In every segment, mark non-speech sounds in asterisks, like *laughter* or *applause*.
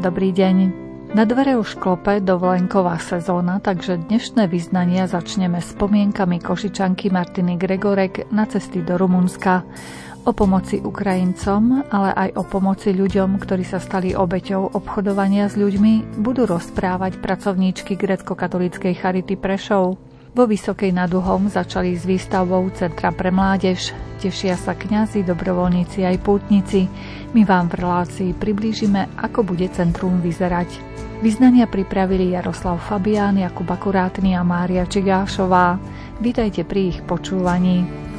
Dobrý deň. Na dvere už klope dovolenková sezóna, takže dnešné vyznania začneme spomienkami košičanky Martiny Gregorek na cesty do Rumunska. O pomoci Ukrajincom, ale aj o pomoci ľuďom, ktorí sa stali obeťou obchodovania s ľuďmi, budú rozprávať pracovníčky grecko-katolíckej Charity Prešov. Vo Vysokej nad Uhom začali s výstavbou Centra pre mládež. Tešia sa kňazi, dobrovoľníci aj pútnici. My vám v relácii priblížime, ako bude centrum vyzerať. Vyznania pripravili Jaroslav Fabián, Jakub Akurátny a Mária Čigášová. Vítajte pri ich počúvaní.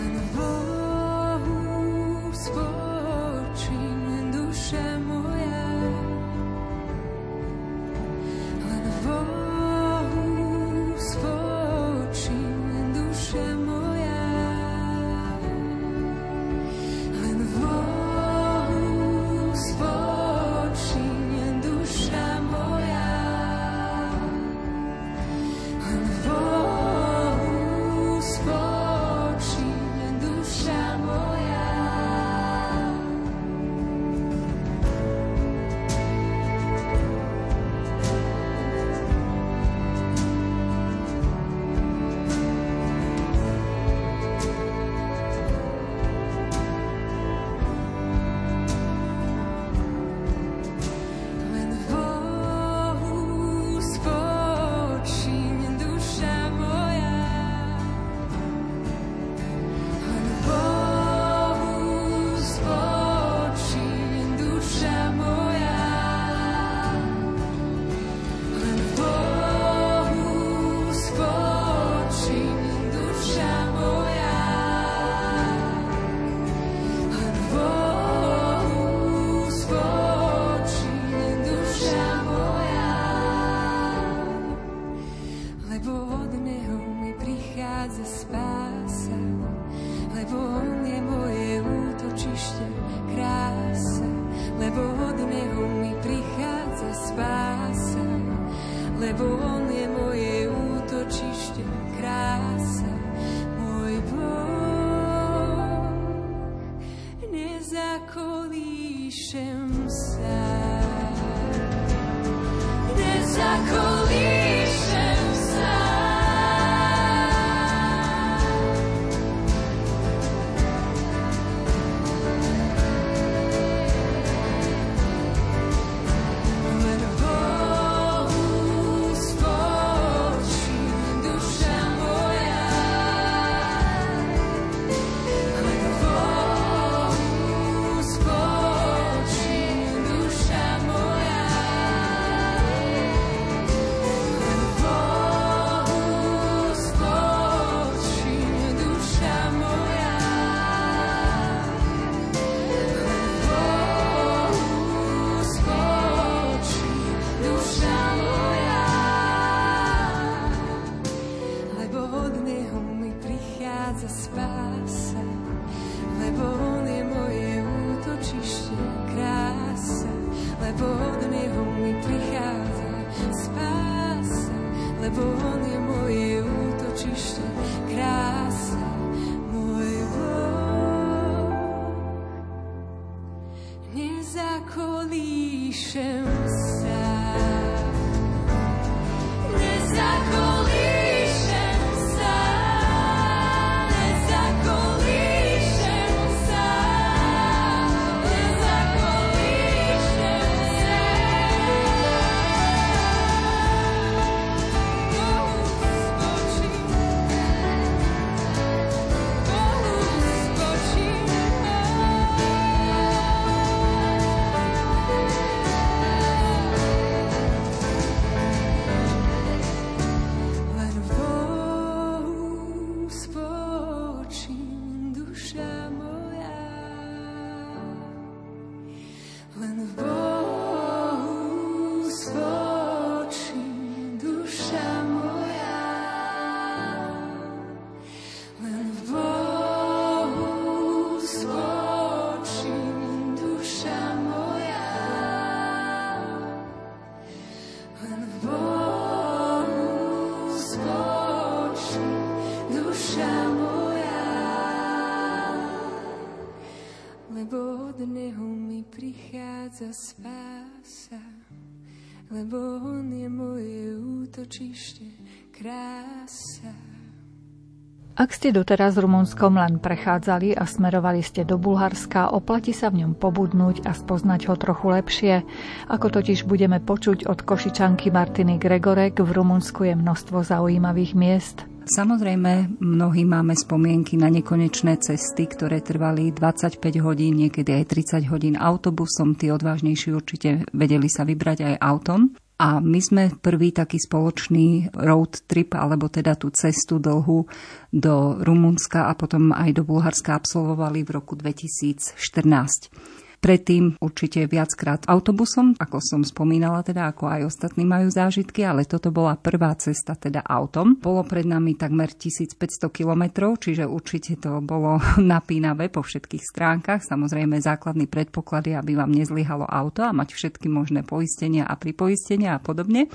Lebo od Neho mi prichádza spása. Ak ste doteraz Rumunskom len prechádzali a smerovali ste do Bulharska, oplatí sa v ňom pobudnúť a spoznať ho trochu lepšie. Ako totiž budeme počuť od košičanky Martiny Gregorek, v Rumunsku je množstvo zaujímavých miest. Samozrejme, mnohí máme spomienky na nekonečné cesty, ktoré trvali 25 hodín, niekedy aj 30 hodín autobusom. Tí odvážnejší určite vedeli sa vybrať aj autom. A my sme prvý taký spoločný road trip, alebo teda tú cestu dlhú do Rumunska a potom aj do Bulharska absolvovali v roku 2014. Predtým určite viackrát autobusom, ako som spomínala, teda ako aj ostatní majú zážitky, ale toto bola prvá cesta teda autom. Bolo pred nami takmer 1500 kilometrov, čiže určite to bolo *laughs* napínavé po všetkých stránkach. Samozrejme základný predpoklad je, aby vám nezlyhalo auto a mať všetky možné poistenia a pripoistenia a podobne.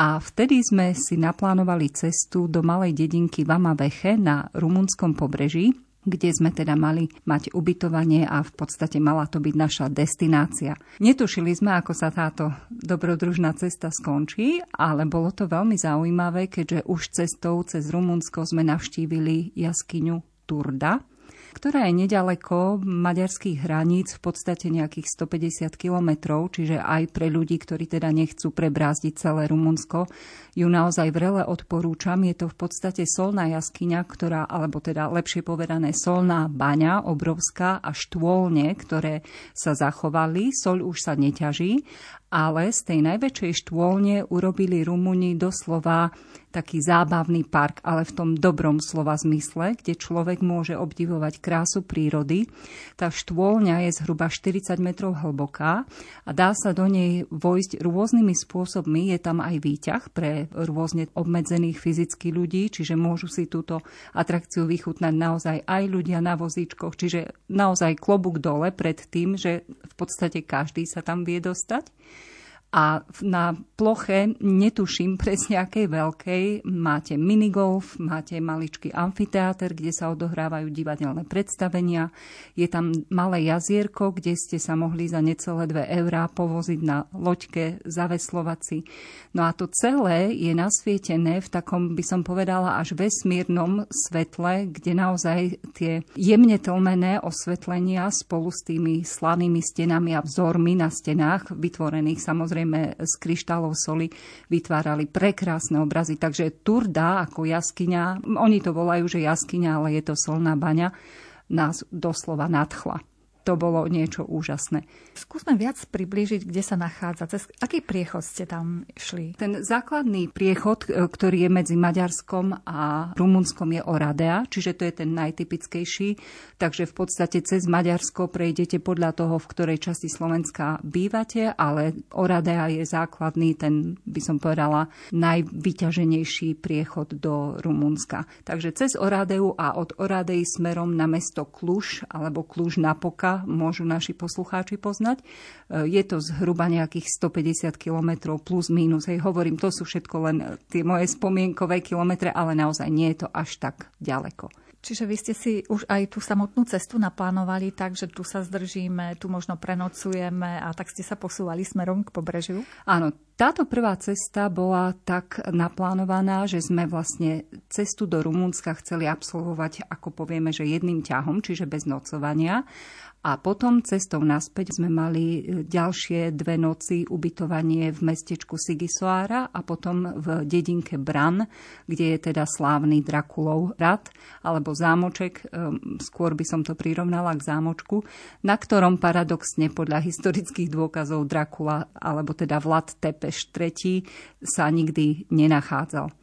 A vtedy sme si naplánovali cestu do malej dedinky Vamaveche na rumunskom pobreží, kde sme teda mali mať ubytovanie a v podstate mala to byť naša destinácia. Netušili sme, ako sa táto dobrodružná cesta skončí, ale bolo to veľmi zaujímavé, keďže už cestou cez Rumunsko sme navštívili jaskyňu Turda, ktorá je nedaleko maďarských hraníc, v podstate nejakých 150 kilometrov, čiže aj pre ľudí, ktorí teda nechcú prebrázdiť celé Rumunsko, ju naozaj vrele odporúčam. Je to v podstate solná jaskyňa, ktorá, alebo teda lepšie povedané solná baňa, obrovská a štôlne, ktoré sa zachovali. Sol už sa neťaží, ale z tej najväčšej štôlne urobili Rumuni doslova taký zábavný park, ale v tom dobrom slova zmysle, kde človek môže obdivovať krásu prírody. Tá štôlňa je zhruba 40 metrov hlboká a dá sa do nej vojsť rôznymi spôsobmi. Je tam aj výťah pre rôzne obmedzených fyzických ľudí, čiže môžu si túto atrakciu vychutnať naozaj aj ľudia na vozíčkoch, čiže naozaj klobúk dole pred tým, že v podstate každý sa tam vie dostať a na ploche, netuším *laughs* presne akej veľkej, máte minigolf, máte maličký amfiteáter, kde sa odohrávajú divadelné predstavenia. Je tam malé jazierko, kde ste sa mohli za necelé 2 eurá povoziť na loďke, zaveslovať No a to celé je nasvietené v takom, by som povedala, až vesmírnom svetle, kde naozaj tie jemne tlmené osvetlenia spolu s tými slanými stenami a vzormi na stenách, vytvorených samozrejme samozrejme z kryštálov soli vytvárali prekrásne obrazy. Takže Turda ako jaskyňa, oni to volajú, že jaskyňa, ale je to solná baňa, nás doslova nadchla to bolo niečo úžasné. Skúsme viac priblížiť, kde sa nachádza. Cez aký priechod ste tam šli? Ten základný priechod, e, ktorý je medzi Maďarskom a Rumunskom je Oradea, čiže to je ten najtypickejší. Takže v podstate cez Maďarsko prejdete podľa toho, v ktorej časti Slovenska bývate, ale Oradea je základný, ten by som povedala najvyťaženejší priechod do Rumunska. Takže cez Oradeu a od Oradei smerom na mesto Kluž alebo Kluž Môžu naši poslucháči poznať. E, je to zhruba nejakých 150 kilometrov plus minus. Hej, hovorím, to sú všetko len tie moje spomienkové kilometre, ale naozaj nie je to až tak ďaleko. Čiže vy ste si už aj tú samotnú cestu naplánovali tak, že tu sa zdržíme, tu možno prenocujeme a tak ste sa posúvali smerom k pobrežiu? Áno, táto prvá cesta bola tak naplánovaná, že sme vlastne cestu do Rumúnska chceli absolvovať, ako povieme, že jedným ťahom, čiže bez nocovania. A potom cestou naspäť sme mali e, ďalšie dve noci ubytovanie v mestečku Sigisoára a potom v dedinke Bran, kde je teda slávny Drakulov rad alebo zámoček, e, skôr by som to prirovnala k zámočku, na ktorom paradoxne podľa historických dôkazov Drakula alebo teda Vlad Tepeš III sa nikdy nenachádzal.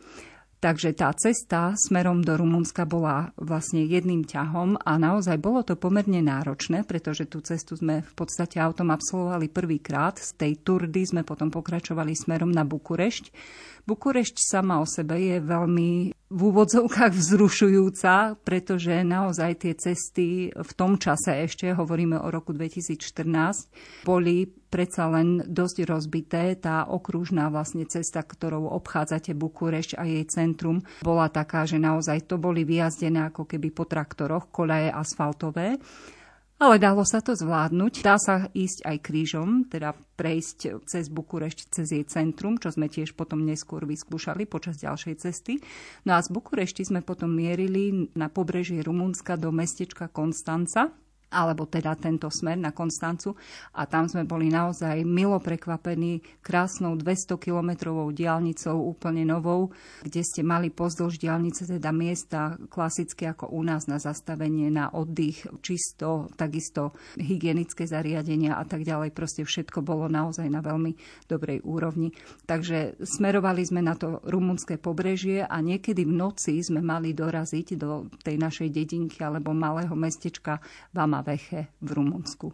Takže tá cesta smerom do Rumunska bola vlastne jedným ťahom a naozaj bolo to pomerne náročné, pretože tú cestu sme v podstate autom absolvovali prvýkrát. Z tej Turdy sme potom pokračovali smerom na Bukurešť. Bukurešť sama o sebe je veľmi v úvodzovkách vzrušujúca, pretože naozaj tie cesty v tom čase, ešte hovoríme o roku 2014, boli predsa len dosť rozbité. Tá okružná vlastne cesta, ktorou obchádzate Bukurešť a jej centrum, bola taká, že naozaj to boli vyjazdené ako keby po traktoroch, kolaje asfaltové. Ale dalo sa to zvládnuť. Dá sa ísť aj krížom, teda prejsť cez Bukurešť, cez jej centrum, čo sme tiež potom neskôr vyskúšali počas ďalšej cesty. No a z Bukurešti sme potom mierili na pobrežie Rumunska do mestečka Konstanca, alebo teda tento smer na Konstancu a tam sme boli naozaj milo prekvapení krásnou 200-kilometrovou diálnicou úplne novou, kde ste mali pozdĺž diálnice teda miesta klasické ako u nás na zastavenie, na oddych, čisto, takisto hygienické zariadenia a tak ďalej. Proste všetko bolo naozaj na veľmi dobrej úrovni. Takže smerovali sme na to rumunské pobrežie a niekedy v noci sme mali doraziť do tej našej dedinky alebo malého mestečka Vama Veche v Rumunsku.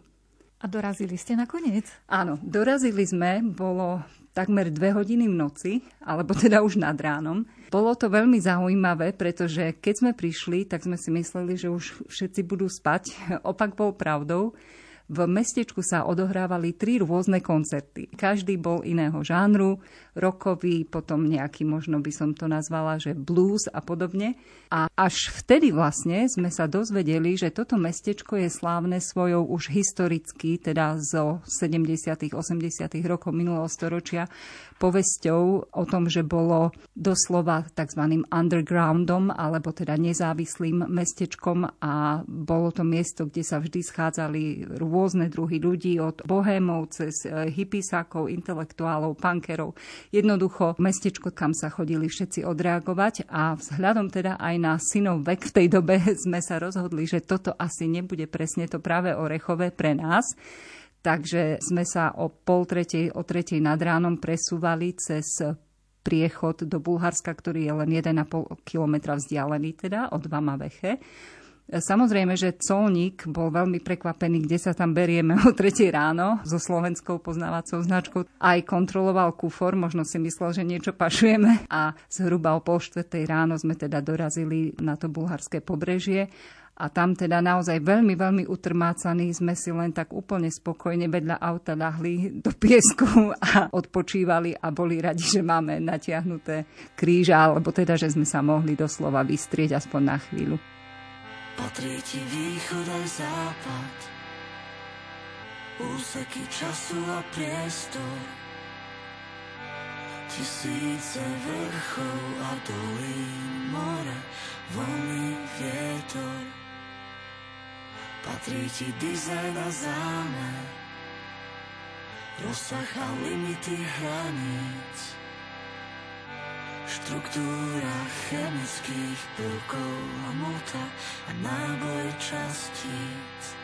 A dorazili ste nakoniec? Áno, dorazili sme, bolo takmer dve hodiny v noci, alebo teda už nad ránom. Bolo to veľmi zaujímavé, pretože keď sme prišli, tak sme si mysleli, že už všetci budú spať. Opak bol pravdou. V mestečku sa odohrávali tri rôzne koncerty. Každý bol iného žánru, rokový, potom nejaký, možno by som to nazvala, že blues a podobne. A až vtedy vlastne sme sa dozvedeli, že toto mestečko je slávne svojou už historicky, teda zo 70. 80. rokov minulého storočia, povesťou o tom, že bolo doslova tzv. undergroundom, alebo teda nezávislým mestečkom a bolo to miesto, kde sa vždy schádzali rôzne druhy ľudí, od bohémov cez e, hypisákov, intelektuálov, punkerov. Jednoducho mestečko, kam sa chodili všetci odreagovať a vzhľadom teda aj na synov vek v tej dobe *laughs* sme sa rozhodli, že toto asi nebude presne to práve orechové pre nás Takže sme sa o pol tretej, o tretej nad ránom presúvali cez priechod do Bulharska, ktorý je len 1,5 kilometra vzdialený teda od Vamaveche. Samozrejme, že colník bol veľmi prekvapený, kde sa tam berieme o 3 ráno so slovenskou poznávacou značkou. Aj kontroloval kufor, možno si myslel, že niečo pašujeme a zhruba o pol 4 ráno sme teda dorazili na to bulharské pobrežie a tam teda naozaj veľmi, veľmi utrmácaní sme si len tak úplne spokojne vedľa auta ľahli do piesku a odpočívali a boli radi, že máme natiahnuté kríža, alebo teda, že sme sa mohli doslova vystrieť aspoň na chvíľu. Patrí ti východ aj západ, úseky času a priestor, tisíce vrchov a dolín, more, vlny, vietor. Patrí ti dizajn a zámer, rozsah a limity hraníc, štruktúra chemických prvkov a mota a náboj častíc.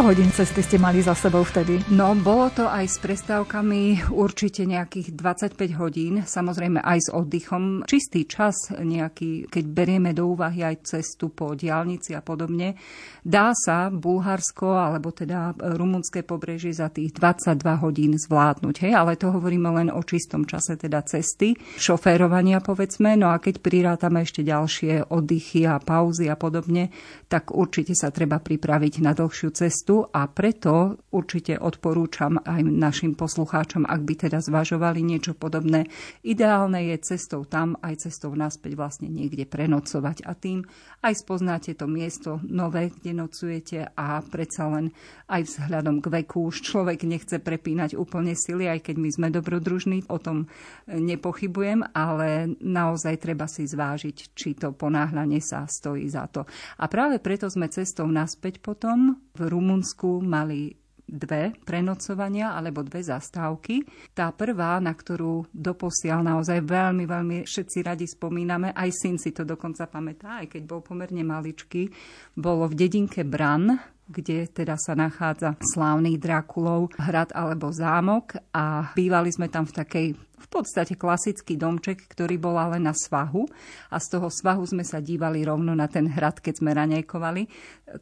Koľko hodín cesty ste mali za sebou vtedy? No, bolo to aj s prestávkami určite nejakých 25 hodín, samozrejme aj s oddychom. Čistý čas nejaký, keď berieme do úvahy aj cestu po diálnici a podobne, dá sa Bulharsko alebo teda rumunské pobrežie za tých 22 hodín zvládnuť. Hej? Ale to hovoríme len o čistom čase teda cesty, šoférovania povedzme. No a keď prirátame ešte ďalšie oddychy a pauzy a podobne, tak určite sa treba pripraviť na dlhšiu cestu cestu a preto určite odporúčam aj našim poslucháčom, ak by teda zvažovali niečo podobné. Ideálne je cestou tam aj cestou naspäť vlastne niekde prenocovať a tým aj spoznáte to miesto nové, kde nocujete a predsa len aj vzhľadom k veku už človek nechce prepínať úplne sily, aj keď my sme dobrodružní, o tom nepochybujem, ale naozaj treba si zvážiť, či to ponáhľanie sa stojí za to. A práve preto sme cestou naspäť potom v Rumunsku mali dve prenocovania alebo dve zastávky. Tá prvá, na ktorú doposiaľ naozaj veľmi, veľmi všetci radi spomíname, aj syn si to dokonca pamätá, aj keď bol pomerne maličký, bolo v dedinke Bran kde teda sa nachádza slávny Drakulov hrad alebo zámok a bývali sme tam v takej v podstate klasický domček, ktorý bol ale na svahu. A z toho svahu sme sa dívali rovno na ten hrad, keď sme raňajkovali.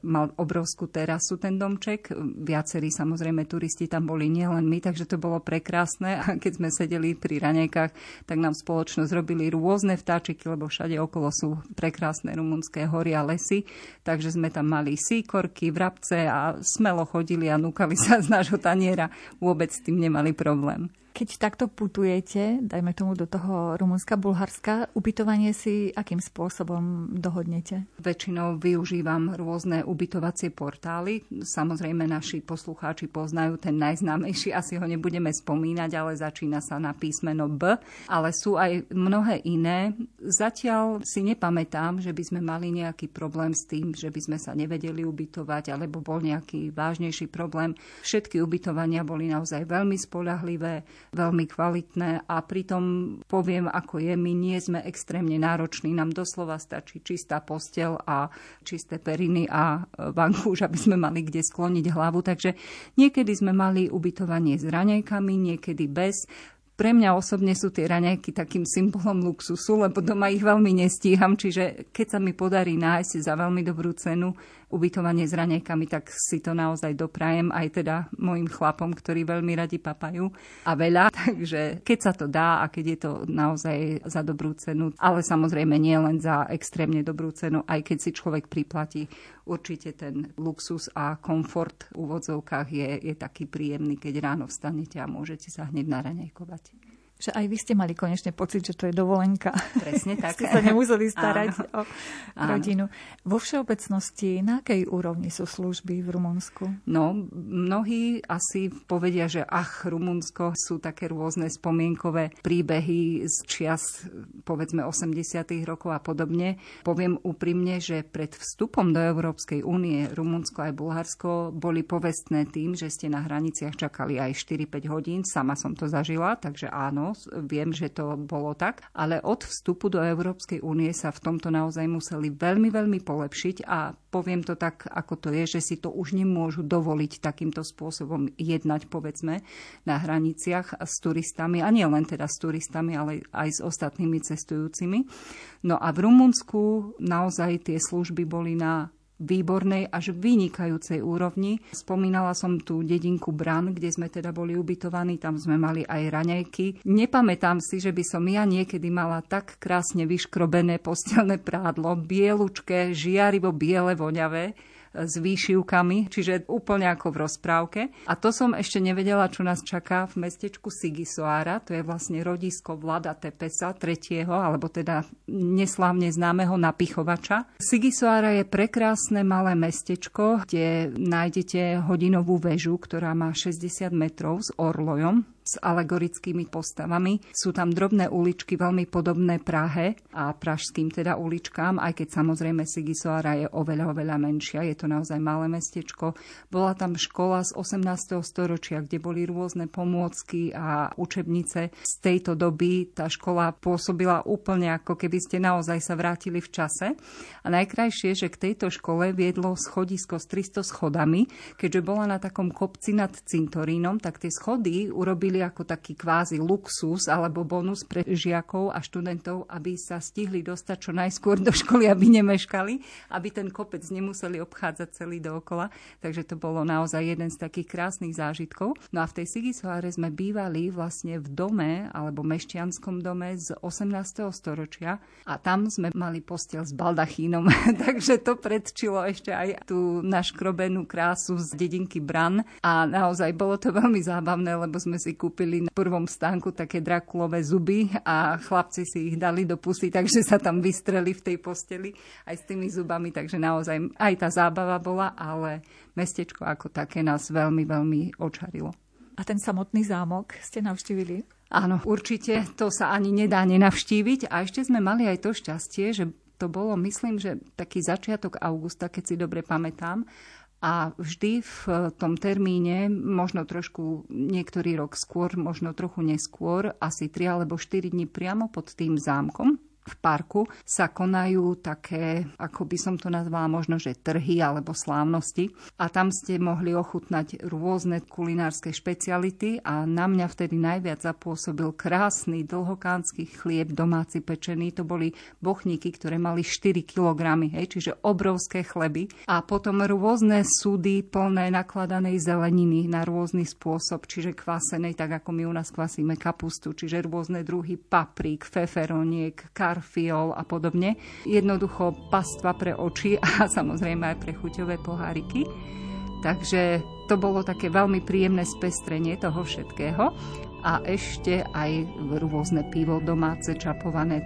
Mal obrovskú terasu ten domček, viacerí samozrejme turisti tam boli, nielen my, takže to bolo prekrásne. A keď sme sedeli pri raňajkách, tak nám spoločnosť robili rôzne vtáčiky, lebo všade okolo sú prekrásne rumunské hory a lesy, takže sme tam mali síkorky, vrabce a smelo chodili a núkali sa z nášho taniera, vôbec s tým nemali problém. Keď takto putujete, dajme tomu do toho Rumunska, Bulharska, ubytovanie si akým spôsobom dohodnete? Väčšinou využívam rôzne ubytovacie portály. Samozrejme, naši poslucháči poznajú ten najznámejší, asi ho nebudeme spomínať, ale začína sa na písmeno B. Ale sú aj mnohé iné. Zatiaľ si nepamätám, že by sme mali nejaký problém s tým, že by sme sa nevedeli ubytovať, alebo bol nejaký vážnejší problém. Všetky ubytovania boli naozaj veľmi spolahlivé veľmi kvalitné a pritom poviem, ako je, my nie sme extrémne nároční, nám doslova stačí čistá postel a čisté periny a vankúš, aby sme mali kde skloniť hlavu. Takže niekedy sme mali ubytovanie s raňajkami, niekedy bez. Pre mňa osobne sú tie raňajky takým symbolom luxusu, lebo doma ich veľmi nestíham, čiže keď sa mi podarí nájsť za veľmi dobrú cenu ubytovanie s raňajkami, tak si to naozaj doprajem aj teda mojim chlapom, ktorí veľmi radi papajú a veľa. *laughs* Takže keď sa to dá a keď je to naozaj za dobrú cenu, ale samozrejme nie len za extrémne dobrú cenu, aj keď si človek priplatí, určite ten luxus a komfort v úvodzovkách je, je taký príjemný, keď ráno vstanete a môžete sa hneď naraňajkovať že aj vy ste mali konečne pocit, že to je dovolenka. Presne *laughs* tak. ste sa nemuseli *laughs* starať Áno. o rodinu. Áno. Vo všeobecnosti, na akej úrovni sú služby v Rumunsku? No, mnohí asi povedia, že ach, Rumunsko sú také rôzne spomienkové príbehy z čias, povedzme, 80 rokov a podobne. Poviem úprimne, že pred vstupom do Európskej únie Rumunsko aj Bulharsko boli povestné tým, že ste na hraniciach čakali aj 4-5 hodín. Sama som to zažila, takže áno, viem, že to bolo tak, ale od vstupu do Európskej únie sa v tomto naozaj museli veľmi, veľmi polepšiť a poviem to tak, ako to je, že si to už nemôžu dovoliť takýmto spôsobom jednať, povedzme, na hraniciach s turistami, a nie len teda s turistami, ale aj s ostatnými cestujúcimi. No a v Rumunsku naozaj tie služby boli na výbornej až vynikajúcej úrovni. Spomínala som tú dedinku Bran, kde sme teda boli ubytovaní, tam sme mali aj raňajky. Nepamätám si, že by som ja niekedy mala tak krásne vyškrobené postelné prádlo, bielučké, žiarivo biele, voňavé s výšivkami, čiže úplne ako v rozprávke. A to som ešte nevedela, čo nás čaká v mestečku Sigisoara, to je vlastne rodisko Vlada Tepesa tretieho, alebo teda neslávne známeho napichovača. Sigisoara je prekrásne malé mestečko, kde nájdete hodinovú väžu, ktorá má 60 metrov s orlojom s alegorickými postavami. Sú tam drobné uličky veľmi podobné Prahe a pražským teda uličkám, aj keď samozrejme Sigisoara je oveľa, oveľa menšia. Je to naozaj malé mestečko. Bola tam škola z 18. storočia, kde boli rôzne pomôcky a učebnice. Z tejto doby tá škola pôsobila úplne ako keby ste naozaj sa vrátili v čase. A najkrajšie, že k tejto škole viedlo schodisko s 300 schodami, keďže bola na takom kopci nad cintorínom, tak tie schody urobili urobili ako taký kvázi luxus alebo bonus pre žiakov a študentov, aby sa stihli dostať čo najskôr do školy, aby nemeškali, aby ten kopec nemuseli obchádzať celý dookola. Takže to bolo naozaj jeden z takých krásnych zážitkov. No a v tej Sigisoare sme bývali vlastne v dome alebo mešťanskom dome z 18. storočia a tam sme mali postel s baldachínom. *laughs* Takže to predčilo ešte aj tú naškrobenú krásu z dedinky Bran a naozaj bolo to veľmi zábavné, lebo sme si kúpili kúpili na prvom stánku také drakulové zuby a chlapci si ich dali do pusy, takže sa tam vystreli v tej posteli aj s tými zubami, takže naozaj aj tá zábava bola, ale mestečko ako také nás veľmi, veľmi očarilo. A ten samotný zámok ste navštívili? Áno, určite to sa ani nedá nenavštíviť. A ešte sme mali aj to šťastie, že to bolo, myslím, že taký začiatok augusta, keď si dobre pamätám a vždy v tom termíne, možno trošku niektorý rok skôr, možno trochu neskôr, asi 3 alebo 4 dní priamo pod tým zámkom, v parku sa konajú také, ako by som to nazvala, možno, že trhy alebo slávnosti. A tam ste mohli ochutnať rôzne kulinárske špeciality a na mňa vtedy najviac zapôsobil krásny dlhokánsky chlieb domáci pečený. To boli bochníky, ktoré mali 4 kg, hej, čiže obrovské chleby. A potom rôzne súdy plné nakladanej zeleniny na rôzny spôsob, čiže kvasenej, tak ako my u nás kvasíme kapustu, čiže rôzne druhy paprík, feferoniek, kar karfiol a podobne. Jednoducho pastva pre oči a *laughs* samozrejme aj pre chuťové poháriky. Takže to bolo také veľmi príjemné spestrenie toho všetkého a ešte aj rôzne pivo domáce čapované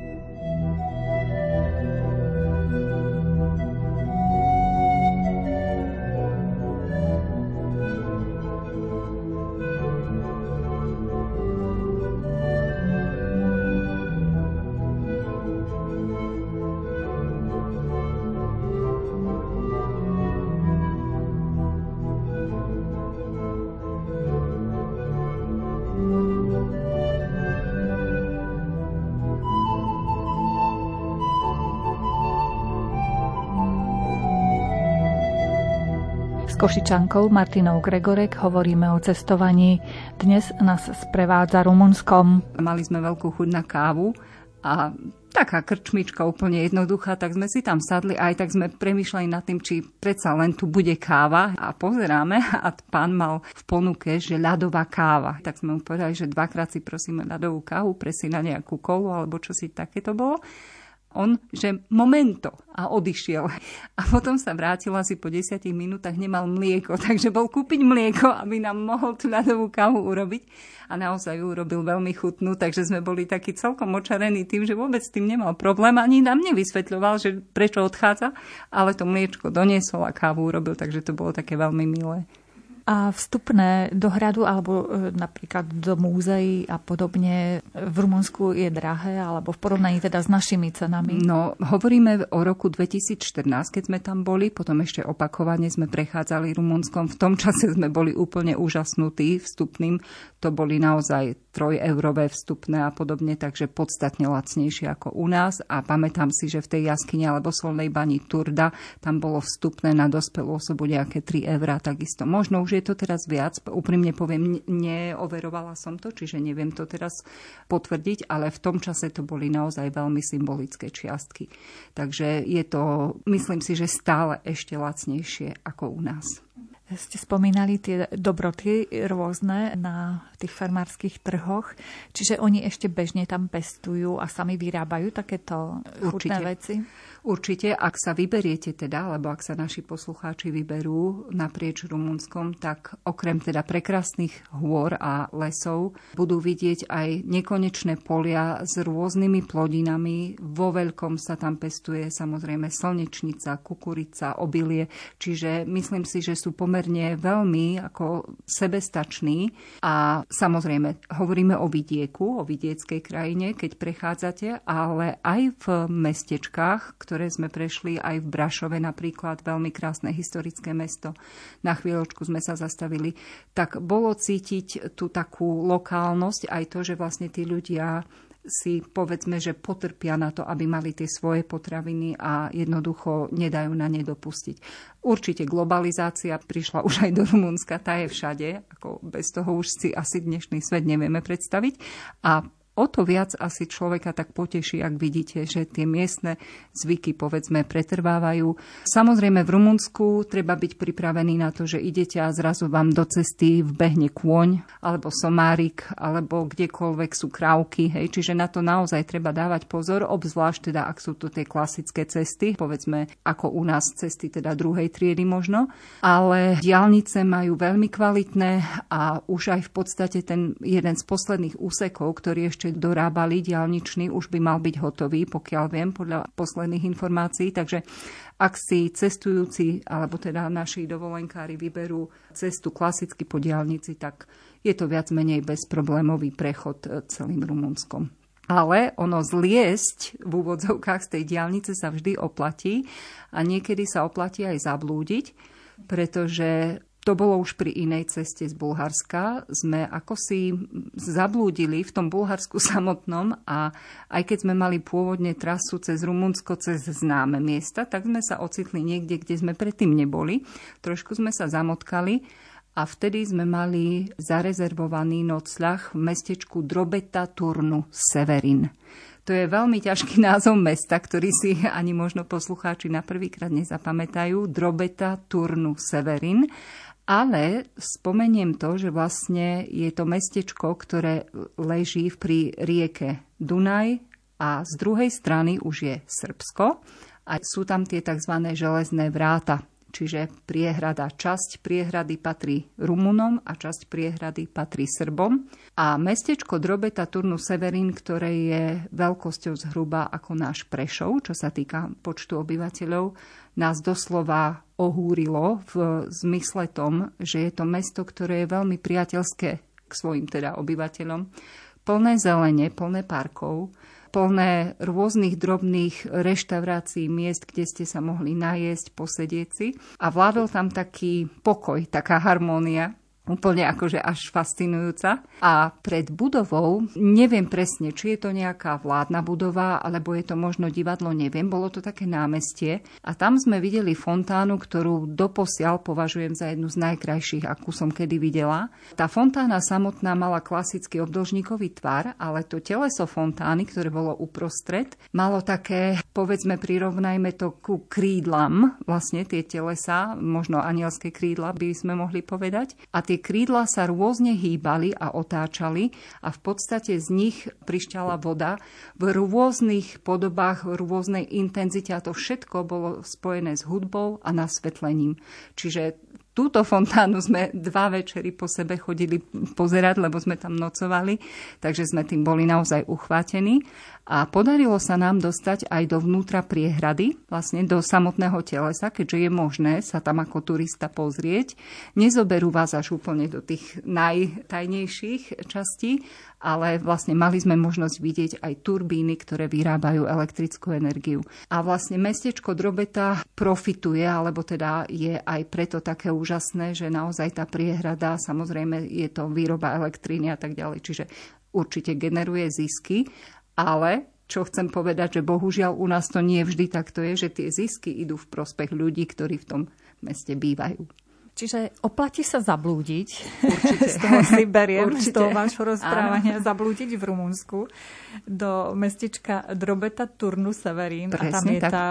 Košičankou Martinou Gregorek hovoríme o cestovaní. Dnes nás sprevádza Rumunskom. Mali sme veľkú chuť na kávu a taká krčmička úplne jednoduchá, tak sme si tam sadli aj tak sme premýšľali nad tým, či predsa len tu bude káva a pozeráme a pán mal v ponuke, že ľadová káva. Tak sme mu povedali, že dvakrát si prosíme ľadovú kávu, presí na nejakú kolu alebo čo si takéto bolo on, že momento a odišiel. A potom sa vrátil asi po desiatich minútach, nemal mlieko, *laughs* takže bol kúpiť mlieko, aby nám mohol tú ľadovú kávu urobiť. A naozaj ju urobil veľmi chutnú, takže sme boli takí celkom očarení tým, že vôbec s tým nemal problém. Ani nám nevysvetľoval, že prečo odchádza, ale to mliečko doniesol a kávu urobil, takže to bolo také veľmi milé. A vstupné do hradu alebo e, napríklad do múzeí a podobne v Rumunsku je drahé alebo v porovnaní teda s našimi cenami? No, hovoríme o roku 2014, keď sme tam boli, potom ešte opakovane sme prechádzali Rumunskom. V tom čase sme boli úplne úžasnutí vstupným. To boli naozaj trojeurové vstupné a podobne, takže podstatne lacnejšie ako u nás. A pamätám si, že v tej jaskyni alebo solnej bani Turda tam bolo vstupné na dospelú osobu nejaké 3 eurá takisto. Možno už je to teraz viac, úprimne poviem, neoverovala som to, čiže neviem to teraz potvrdiť, ale v tom čase to boli naozaj veľmi symbolické čiastky. Takže je to, myslím si, že stále ešte lacnejšie ako u nás ste spomínali tie dobroty rôzne na tých farmárskych trhoch, čiže oni ešte bežne tam pestujú a sami vyrábajú takéto chutné Určite. veci? Určite, ak sa vyberiete teda, alebo ak sa naši poslucháči vyberú naprieč Rumunskom, tak okrem teda prekrásnych hôr a lesov budú vidieť aj nekonečné polia s rôznymi plodinami. Vo veľkom sa tam pestuje samozrejme slnečnica, kukurica, obilie, čiže myslím si, že sú pomerne veľmi ako sebestační a samozrejme hovoríme o vidieku, o vidieckej krajine, keď prechádzate, ale aj v mestečkách, ktoré sme prešli aj v Brašove napríklad, veľmi krásne historické mesto. Na chvíľočku sme sa zastavili. Tak bolo cítiť tú takú lokálnosť, aj to, že vlastne tí ľudia si povedzme, že potrpia na to, aby mali tie svoje potraviny a jednoducho nedajú na ne dopustiť. Určite globalizácia prišla už aj do Rumunska, tá je všade, ako bez toho už si asi dnešný svet nevieme predstaviť. A o to viac asi človeka tak poteší, ak vidíte, že tie miestne zvyky, povedzme, pretrvávajú. Samozrejme, v Rumunsku treba byť pripravený na to, že idete a zrazu vám do cesty vbehne kôň, alebo somárik, alebo kdekoľvek sú krávky, hej, čiže na to naozaj treba dávať pozor, obzvlášť teda, ak sú to tie klasické cesty, povedzme, ako u nás cesty teda druhej triedy možno, ale diálnice majú veľmi kvalitné a už aj v podstate ten jeden z posledných úsekov, ktorý ešte ešte dorábali diálničný, už by mal byť hotový, pokiaľ viem, podľa posledných informácií. Takže ak si cestujúci, alebo teda naši dovolenkári vyberú cestu klasicky po diálnici, tak je to viac menej bezproblémový prechod e, celým Rumunskom. Ale ono zliesť v úvodzovkách z tej diálnice sa vždy oplatí a niekedy sa oplatí aj zablúdiť, pretože to bolo už pri inej ceste z Bulharska. Sme ako si zablúdili v tom Bulharsku *laughs* samotnom a aj keď sme mali pôvodne trasu cez Rumunsko, cez známe miesta, tak sme sa ocitli niekde, kde sme predtým neboli. Trošku sme sa zamotkali a vtedy sme mali zarezervovaný nocľah v mestečku Drobeta Turnu Severin. To je veľmi ťažký *laughs* názov mesta, ktorý si ani možno poslucháči na prvýkrát nezapamätajú. Drobeta Turnu Severin. Ale spomeniem to, že vlastne je to mestečko, ktoré leží pri rieke Dunaj a z druhej strany už je Srbsko a sú tam tie tzv. železné vráta čiže priehrada, časť priehrady patrí Rumunom a časť priehrady patrí Srbom. A mestečko Drobeta Turnu Severin, ktoré je veľkosťou zhruba ako náš Prešov, čo sa týka počtu obyvateľov, nás doslova ohúrilo v zmysle tom, že je to mesto, ktoré je veľmi priateľské k svojim teda obyvateľom, plné zelene, plné parkov, plné rôznych drobných reštaurácií, miest, kde ste sa mohli najesť, posedieť si. A vládol tam taký pokoj, taká harmónia úplne akože až fascinujúca. A pred budovou, neviem presne, či je to nejaká vládna budova, alebo je to možno divadlo, neviem, bolo to také námestie. A tam sme videli fontánu, ktorú doposiaľ považujem za jednu z najkrajších, akú som kedy videla. Tá fontána samotná mala klasický obdlžníkový tvar, ale to teleso fontány, ktoré bolo uprostred, malo také, povedzme, prirovnajme to ku krídlam, vlastne tie telesa, možno anielské krídla by sme mohli povedať. A krídla sa rôzne hýbali a otáčali a v podstate z nich prišťala voda v rôznych podobách, v rôznej intenzite a to všetko bolo spojené s hudbou a nasvetlením. Čiže túto fontánu sme dva večery po sebe chodili pozerať, lebo sme tam nocovali, takže sme tým boli naozaj uchvátení. A podarilo sa nám dostať aj do vnútra priehrady, vlastne do samotného telesa, keďže je možné sa tam ako turista pozrieť. Nezoberú vás až úplne do tých najtajnejších častí, ale vlastne mali sme možnosť vidieť aj turbíny, ktoré vyrábajú elektrickú energiu. A vlastne mestečko Drobeta profituje, alebo teda je aj preto také úžasné, že naozaj tá priehrada, samozrejme je to výroba elektriny a tak ďalej, čiže určite generuje zisky, ale čo chcem povedať, že bohužiaľ u nás to nie vždy takto je, že tie zisky idú v prospech ľudí, ktorí v tom meste bývajú. Čiže oplatí sa zablúdiť, Určite. *laughs* z toho si beriem, Určite. z toho vášho rozprávania, Áno. zablúdiť v Rumunsku do mestečka Drobeta Turnu Severín Presne, a tam je tak. tá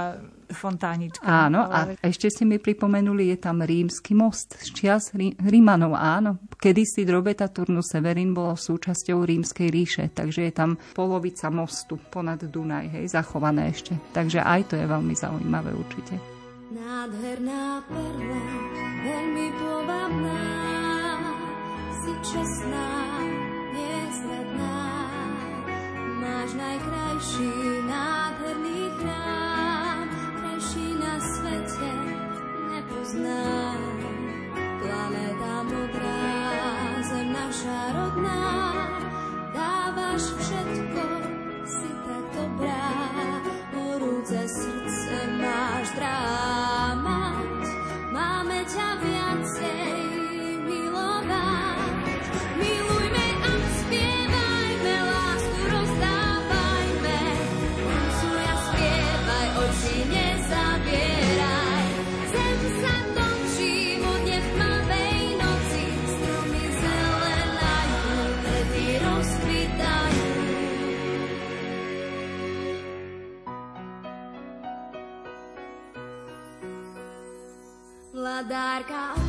fontánička. Áno, ale... a ešte ste mi pripomenuli, je tam rímsky most z čias Rí- Rímanov, áno. Kedysi Drobeta Turnu Severín bolo súčasťou rímskej ríše, takže je tam polovica mostu ponad Dunaj, hej, zachované ešte. Takže aj to je veľmi zaujímavé určite. Nádherná perla, veľmi povabná, si čestná, nezradná. Máš najkrajší, nádherný chrám, krajší na svete nepoznám. Planéta modrá, zem naša rodná, dávaš všetko, si tak dobrá, ad arca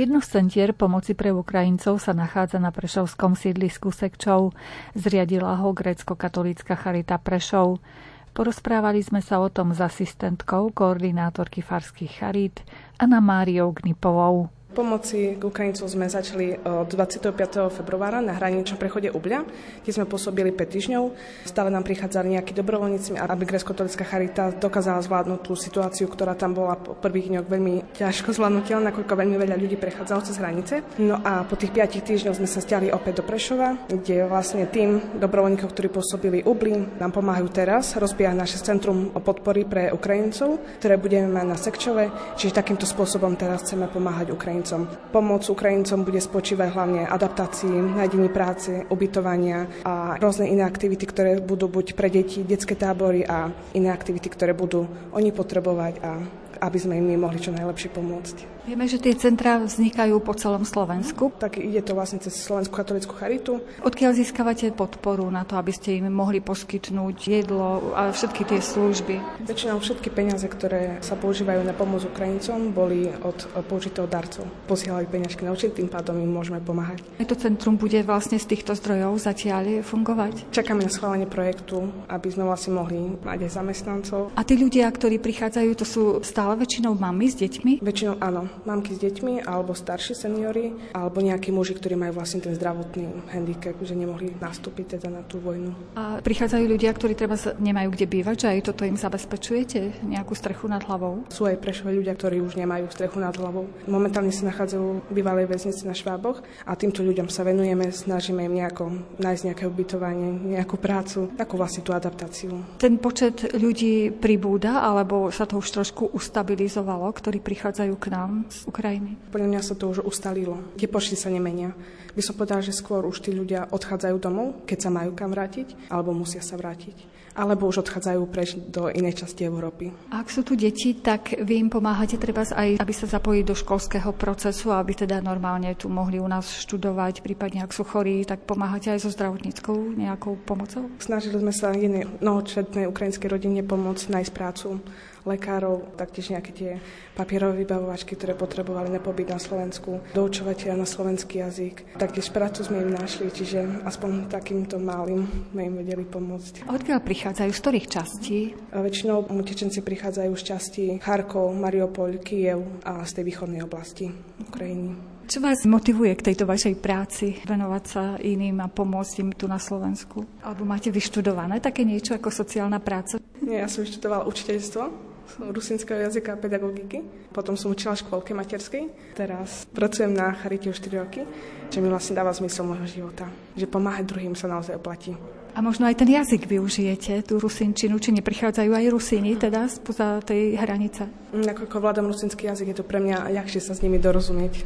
Jedno z centier pomoci pre Ukrajincov sa nachádza na Prešovskom sídlisku Sekčov. Zriadila ho grécko-katolícka Charita Prešov. Porozprávali sme sa o tom s asistentkou koordinátorky farských charít Anna Máriou Gnipovou. Pomoci k Ukrajincov sme začali od 25. februára na hraničnom prechode Ubľa, kde sme pôsobili 5 týždňov. Stále nám prichádzali nejakí dobrovoľníci, aby grecko-katolická charita dokázala zvládnuť tú situáciu, ktorá tam bola po prvých dňoch veľmi ťažko zvládnutelná, nakoľko veľmi veľa ľudí prechádzalo cez hranice. No a po tých 5 týždňoch sme sa stiali opäť do Prešova, kde vlastne tým dobrovoľníkov, ktorí pôsobili Ubli, nám pomáhajú teraz rozbiehať naše centrum podpory pre Ukrajincov, ktoré budeme mať na Sekčove, čiže takýmto spôsobom teraz chceme pomáhať Ukrajincom. Ukrajincom. Pomoc Ukrajincom bude spočívať hlavne adaptácii, nájdení práce, ubytovania a rôzne iné aktivity, ktoré budú buď pre deti, detské tábory a iné aktivity, ktoré budú oni potrebovať a aby sme im mohli čo najlepšie pomôcť. Vieme, že tie centrá vznikajú po celom Slovensku. Tak ide to vlastne cez Slovenskú katolickú charitu. Odkiaľ získavate podporu na to, aby ste im mohli poskytnúť jedlo a všetky tie služby? Väčšinou všetky peniaze, ktoré sa používajú na pomoc Ukrajincom, boli od použitého darcov. Posielali peniažky na účet, tým pádom im môžeme pomáhať. To centrum bude vlastne z týchto zdrojov zatiaľ fungovať? Čakáme na schválenie projektu, aby sme vlastne mohli mať aj zamestnancov. A tí ľudia, ktorí prichádzajú, to sú stále väčšinou mami s deťmi? Väčšinou áno mamky s deťmi alebo starší seniory alebo nejakí muži, ktorí majú vlastne ten zdravotný handicap, že nemohli nastúpiť teda na tú vojnu. A prichádzajú ľudia, ktorí treba nemajú kde bývať, že aj toto im zabezpečujete, nejakú strechu nad hlavou? Sú aj prešové ľudia, ktorí už nemajú strechu nad hlavou. Momentálne sa nachádzajú v bývalej väznici na Šváboch a týmto ľuďom sa venujeme, snažíme im nejako nájsť nejaké ubytovanie, nejakú prácu, takú vlastne tú adaptáciu. Ten počet ľudí pribúda, alebo sa to už trošku ustabilizovalo, ktorí prichádzajú k nám z Ukrajiny? Podľa mňa sa to už ustalilo. Tie počty sa nemenia. By som povedala, že skôr už tí ľudia odchádzajú domov, keď sa majú kam vrátiť, alebo musia sa vrátiť alebo už odchádzajú preč do inej časti Európy. Ak sú tu deti, tak vy im pomáhate treba aj, aby sa zapojili do školského procesu, aby teda normálne tu mohli u nás študovať, prípadne ak sú chorí, tak pomáhate aj so zdravotníckou nejakou pomocou? Snažili sme sa jednej mnohočetnej ukrajinskej rodine pomôcť nájsť prácu lekárov, taktiež nejaké tie papierové vybavovačky, ktoré potrebovali na pobyt na Slovensku, doučovateľa na slovenský jazyk. Taktiež prácu sme im našli, čiže aspoň takýmto malým sme im vedeli pomôcť. Odkiaľ prichádzajú? Z ktorých častí? A väčšinou utečenci prichádzajú z časti Charkov, Mariupol, Kiev a z tej východnej oblasti Ukrajiny. Čo vás motivuje k tejto vašej práci, venovať sa iným a pomôcť im tu na Slovensku? Alebo máte vyštudované také niečo ako sociálna práca? Nie, ja som vyštudovala učiteľstvo, rusinského jazyka a pedagogiky. Potom som učila v škôlke materskej. Teraz pracujem na Charite už 4 roky, čo mi vlastne dáva zmysel môjho života. Že pomáhať druhým sa naozaj oplatí. A možno aj ten jazyk využijete, tú rusinčinu, či neprichádzajú aj rusíni teda spoza tej hranice? Nakoľko vládam rusinský jazyk, je to pre mňa ľahšie sa s nimi dorozumieť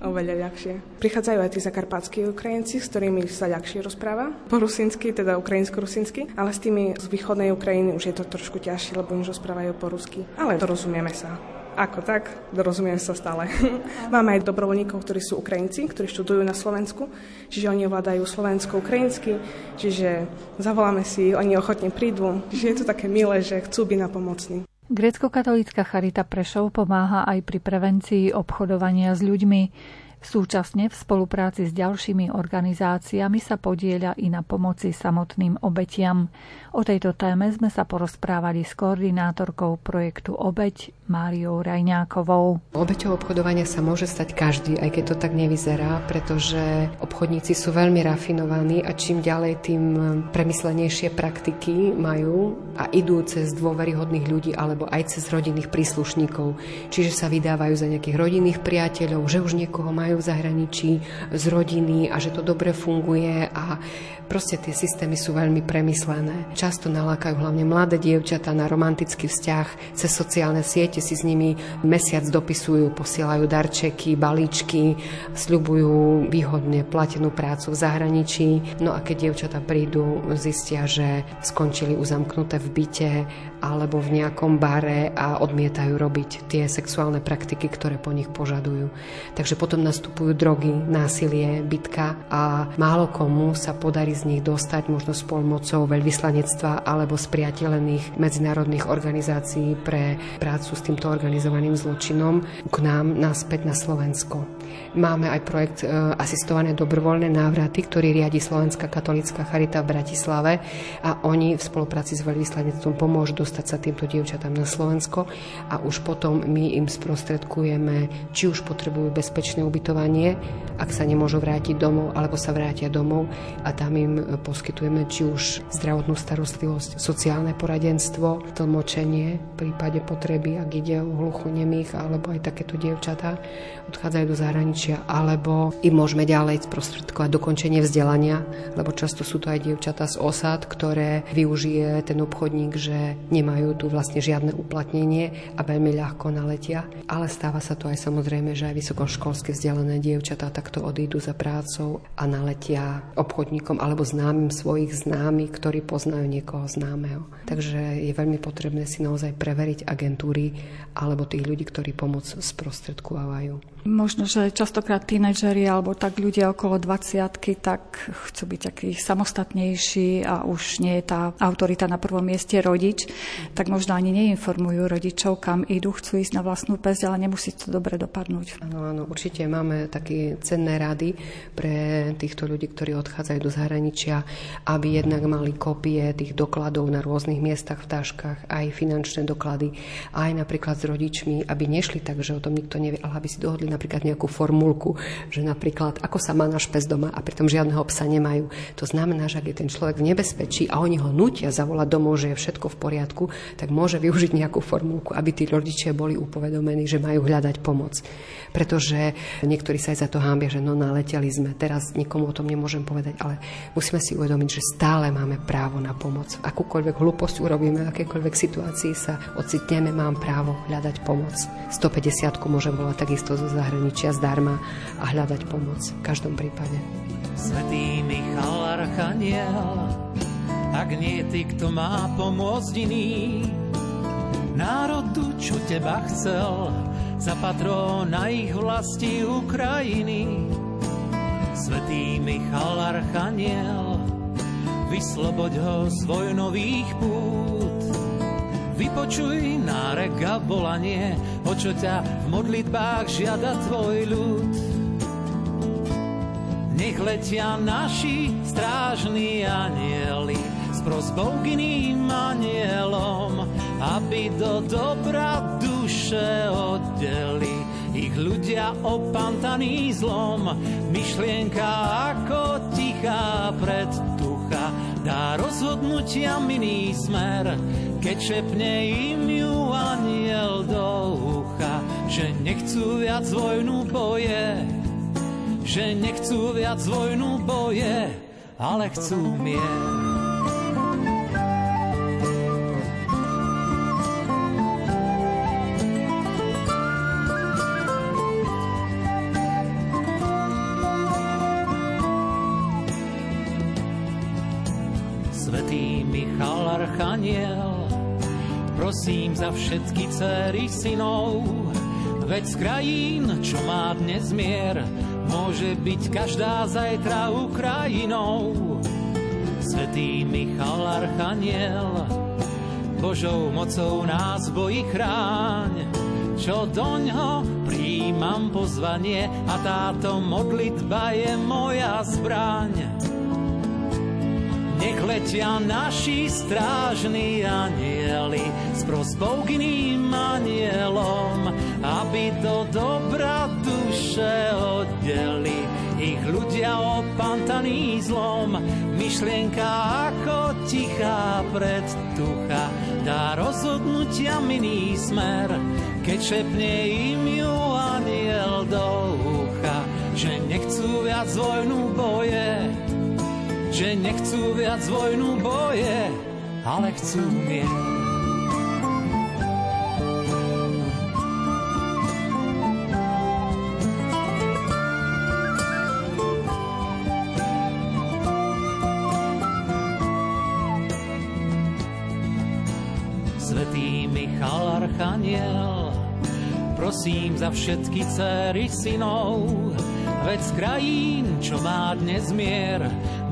oveľa ľahšie. Prichádzajú aj tí zakarpatskí Ukrajinci, s ktorými sa ľahšie rozpráva po rusinsky, teda ukrajinsko-rusinsky, ale s tými z východnej Ukrajiny už je to trošku ťažšie, lebo už rozprávajú po rusky. Ale dorozumieme sa. Ako tak, dorozumiem sa stále. *laughs* Máme aj dobrovoľníkov, ktorí sú Ukrajinci, ktorí študujú na Slovensku, čiže oni ovládajú slovensko-ukrajinsky, čiže zavoláme si, oni ochotne prídu, čiže je to také milé, že chcú byť napomocní. Grecko-katolícka Charita Prešov pomáha aj pri prevencii obchodovania s ľuďmi. Súčasne v spolupráci s ďalšími organizáciami sa podieľa i na pomoci samotným obetiam. O tejto téme sme sa porozprávali s koordinátorkou projektu Obeť Máriou Rajňákovou. Obeťou obchodovania sa môže stať každý, aj keď to tak nevyzerá, pretože obchodníci sú veľmi rafinovaní a čím ďalej, tým premyslenejšie praktiky majú a idú cez dôveryhodných ľudí alebo aj cez rodinných príslušníkov. Čiže sa vydávajú za nejakých rodinných priateľov, že už niekoho majú majú v zahraničí z rodiny a že to dobre funguje a proste tie systémy sú veľmi premyslené. Často nalákajú hlavne mladé dievčatá na romantický vzťah, cez sociálne siete si s nimi mesiac dopisujú, posielajú darčeky, balíčky, sľubujú výhodne platenú prácu v zahraničí. No a keď dievčatá prídu, zistia, že skončili uzamknuté v byte alebo v nejakom bare a odmietajú robiť tie sexuálne praktiky, ktoré po nich požadujú. Takže potom nastupujú drogy, násilie, bitka a málo komu sa podarí z nich dostať možno s pomocou veľvyslanectva alebo spriateľených medzinárodných organizácií pre prácu s týmto organizovaným zločinom k nám naspäť na Slovensko. Máme aj projekt e, asistované dobrovoľné návraty, ktorý riadi Slovenská katolická charita v Bratislave a oni v spolupráci s veľvyslanectvom pomôžu dostať sa týmto dievčatám na Slovensko a už potom my im sprostredkujeme, či už potrebujú bezpečné ubytovanie, ak sa nemôžu vrátiť domov, alebo sa vrátia domov a tam im poskytujeme či už zdravotnú starostlivosť, sociálne poradenstvo, tlmočenie v prípade potreby, ak ide o hluchonemých alebo aj takéto dievčatá odchádzajú do zahraničia, alebo im môžeme ďalej sprostredkovať dokončenie vzdelania, lebo často sú to aj dievčatá z osad, ktoré využije ten obchodník, že nemajú tu vlastne žiadne uplatnenie a veľmi ľahko naletia. Ale stáva sa to aj samozrejme, že aj vysokoškolské vzdelané dievčatá takto odídu za prácou a naletia obchodníkom alebo známym svojich známych, ktorí poznajú niekoho známeho. Takže je veľmi potrebné si naozaj preveriť agentúry alebo tých ľudí, ktorí pomoc sprostredkovajú. Možno, že častokrát tínedžeri alebo tak ľudia okolo 20 tak chcú byť takí samostatnejší a už nie je tá autorita na prvom mieste rodič, tak možno ani neinformujú rodičov, kam idú, chcú ísť na vlastnú pesť, ale nemusí to dobre dopadnúť. Áno, áno, určite máme také cenné rady pre týchto ľudí, ktorí odchádzajú do zahraničia, aby jednak mali kopie tých dokladov na rôznych miestach v taškách, aj finančné doklady, aj napríklad s rodičmi, aby nešli tak, že o tom nikto nevie, ale aby si dohodli napríklad nejakú formulku, že napríklad ako sa má náš pes doma a pritom žiadneho psa nemajú. To znamená, že ak je ten človek v nebezpečí a oni ho nutia zavolať domov, že je všetko v poriadku, tak môže využiť nejakú formulku, aby tí rodičia boli upovedomení, že majú hľadať pomoc. Pretože niektorí sa aj za to hámbia, že no naleteli sme, teraz nikomu o tom nemôžem povedať, ale musíme si uvedomiť, že stále máme právo na pomoc. Akúkoľvek hlúposť urobíme, v akékoľvek situácii sa ocitneme, mám právo hľadať pomoc. 150 môžem volať takisto zo zahraničia zdarma a hľadať pomoc v každom prípade. Svetý Michal Archaniel, ak nie ty, kto má pomôcť iný, národu, čo teba chcel, za na ich vlasti Ukrajiny. Svetý Michal Archaniel, vysloboď ho z vojnových pút, Vypočuj nárek a volanie, o čo ťa v modlitbách žiada tvoj ľud. Nech letia naši strážni anieli s prozbou k iným anielom, aby do dobra duše oddeli ich ľudia opantaný zlom. Myšlienka ako tichá predtucha dá rozhodnutia miný smer, keď šepne im ju aniel do ucha, že nechcú viac vojnu boje, že nechcú viac vojnu boje, ale chcú mier. Prosím za všetky céry synov, veď z krajín, čo má dnes mier, môže byť každá zajtra Ukrajinou. Svetý Michal Archaniel, Božou mocou nás bojí chráň, čo doňho príjmam pozvanie a táto modlitba je moja zbraň. Nech letia naši strážni anieli s prosbou k iným anielom, aby do dobra duše oddeli ich ľudia opantaný zlom. Myšlienka ako tichá predtucha dá rozhodnutia miný smer, keď šepne im ju aniel do ucha, že nechcú viac vojnu boje, že nechcú viac vojnu boje, ale chcú mier. Svetý Michal Archaniel, prosím za všetky dcery synov, Veď krajín, čo má dnes mier,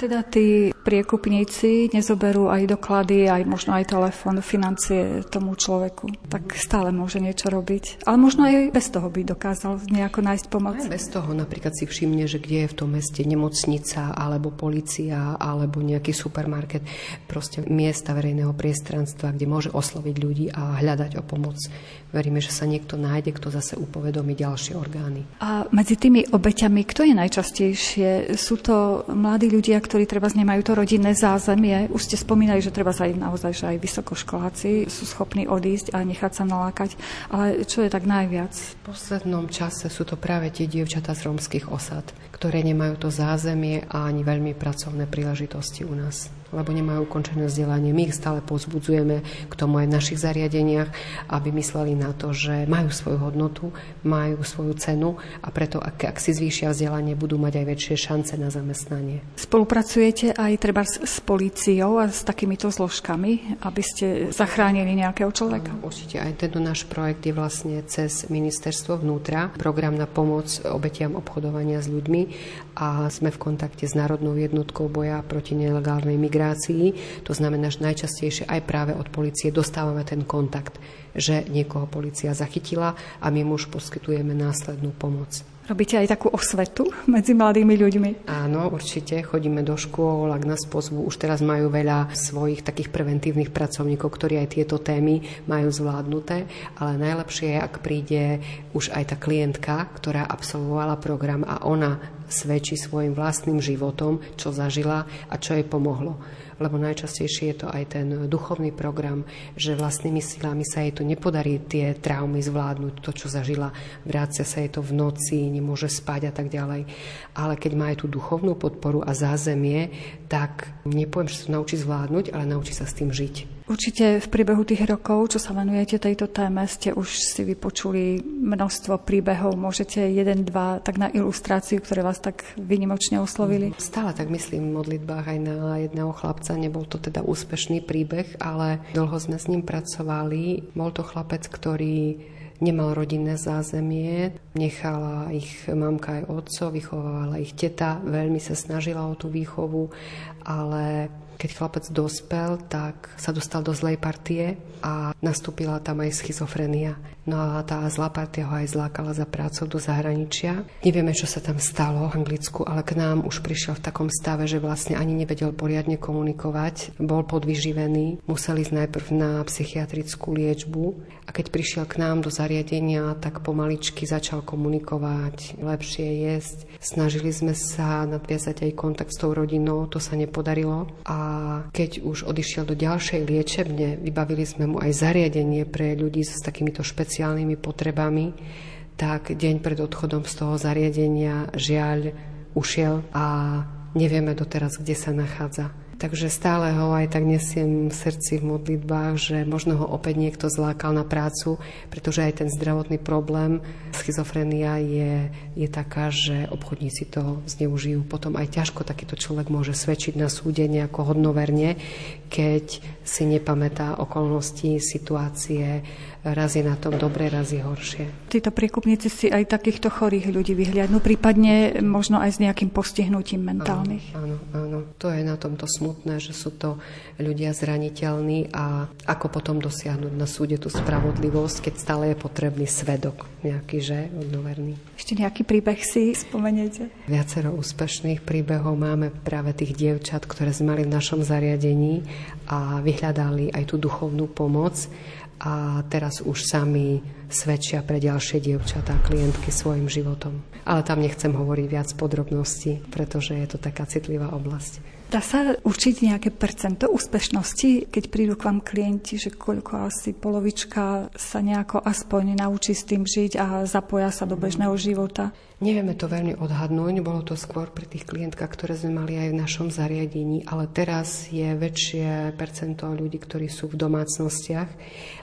Teda tí priekupníci nezoberú aj doklady, aj možno aj telefón, financie tomu človeku, tak stále môže niečo robiť. Ale možno aj bez toho by dokázal nejako nájsť pomoc. Aj bez toho napríklad si všimne, že kde je v tom meste nemocnica, alebo policia, alebo nejaký supermarket, proste miesta verejného priestranstva, kde môže osloviť ľudí a hľadať o pomoc. Veríme, že sa niekto nájde, kto zase upovedomí ďalšie orgány. A medzi tými obeťami, kto je najčastejšie? Sú to mladí ľudia, ktorí treba nemajú to rodinné zázemie. Už ste spomínali, že treba aj naozaj, že aj vysokoškoláci sú schopní odísť a nechať sa nalákať. Ale čo je tak najviac? V poslednom čase sú to práve tie dievčatá z rómskych osad, ktoré nemajú to zázemie a ani veľmi pracovné príležitosti u nás lebo nemajú ukončené vzdelanie. My ich stále pozbudzujeme k tomu aj v našich zariadeniach, aby mysleli na to, že majú svoju hodnotu, majú svoju cenu a preto, ak, ak si zvýšia vzdelanie, budú mať aj väčšie šance na zamestnanie. Spolupracujete aj treba s, s políciou a s takýmito zložkami, aby ste zachránili nejakého človeka? Určite aj tento náš projekt je vlastne cez ministerstvo vnútra, program na pomoc obetiam obchodovania s ľuďmi a sme v kontakte s Národnou jednotkou boja proti nelegálnej migrácii migrácii. To znamená, že najčastejšie aj práve od policie dostávame ten kontakt, že niekoho policia zachytila a my mu už poskytujeme následnú pomoc. Robíte aj takú osvetu medzi mladými ľuďmi? Áno, určite. Chodíme do škôl, ak nás pozvú. Už teraz majú veľa svojich takých preventívnych pracovníkov, ktorí aj tieto témy majú zvládnuté. Ale najlepšie je, ak príde už aj tá klientka, ktorá absolvovala program a ona svedčí svojim vlastným životom, čo zažila a čo jej pomohlo lebo najčastejšie je to aj ten duchovný program, že vlastnými silami sa jej to nepodarí tie traumy zvládnuť, to, čo zažila, vrácia sa jej to v noci, nemôže spať a tak ďalej. Ale keď má aj tú duchovnú podporu a zázemie, tak nepoviem, že sa naučí zvládnuť, ale naučí sa s tým žiť. Určite v priebehu tých rokov, čo sa venujete tejto téme, ste už si vypočuli množstvo príbehov. Môžete jeden, dva, tak na ilustráciu, ktoré vás tak vynimočne oslovili? Stále tak myslím v modlitbách aj na jedného chlapca. Nebol to teda úspešný príbeh, ale dlho sme s ním pracovali. Bol to chlapec, ktorý nemal rodinné zázemie, nechala ich mamka aj otco, vychovávala ich teta, veľmi sa snažila o tú výchovu, ale keď chlapec dospel, tak sa dostal do zlej partie a nastúpila tam aj schizofrenia. No a tá zlá partia ho aj zlákala za prácou do zahraničia. Nevieme, čo sa tam stalo v Anglicku, ale k nám už prišiel v takom stave, že vlastne ani nevedel poriadne komunikovať. Bol podvyživený, museli ísť najprv na psychiatrickú liečbu a keď prišiel k nám do zariadenia, tak pomaličky začal komunikovať, lepšie jesť. Snažili sme sa nadviazať aj kontakt s tou rodinou, to sa nepodarilo. A keď už odišiel do ďalšej liečebne, vybavili sme mu aj zariadenie pre ľudí s takýmito špeciálnymi špeciálnymi potrebami, tak deň pred odchodom z toho zariadenia žiaľ ušiel a nevieme doteraz, kde sa nachádza. Takže stále ho aj tak nesiem v srdci v modlitbách, že možno ho opäť niekto zlákal na prácu, pretože aj ten zdravotný problém, schizofrenia je, je taká, že obchodníci to zneužijú. Potom aj ťažko takýto človek môže svedčiť na súde nejako hodnoverne, keď si nepamätá okolnosti, situácie, raz je na tom dobre, raz je horšie. Títo priekupníci si aj takýchto chorých ľudí vyhliadnú, prípadne možno aj s nejakým postihnutím mentálnych. Áno, áno, áno. to je na tomto smutné smutné, že sú to ľudia zraniteľní a ako potom dosiahnuť na súde tú spravodlivosť, keď stále je potrebný svedok nejaký, že odnoverný. Ešte nejaký príbeh si spomeniete? Viacero úspešných príbehov máme práve tých dievčat, ktoré sme mali v našom zariadení a vyhľadali aj tú duchovnú pomoc a teraz už sami svedčia pre ďalšie dievčatá, klientky svojim životom. Ale tam nechcem hovoriť viac podrobností, pretože je to taká citlivá oblasť. Dá sa určiť nejaké percento úspešnosti, keď prídu k vám klienti, že koľko asi polovička sa nejako aspoň naučí s tým žiť a zapoja sa do bežného života? Nevieme to veľmi odhadnúť, bolo to skôr pri tých klientkách, ktoré sme mali aj v našom zariadení, ale teraz je väčšie percento ľudí, ktorí sú v domácnostiach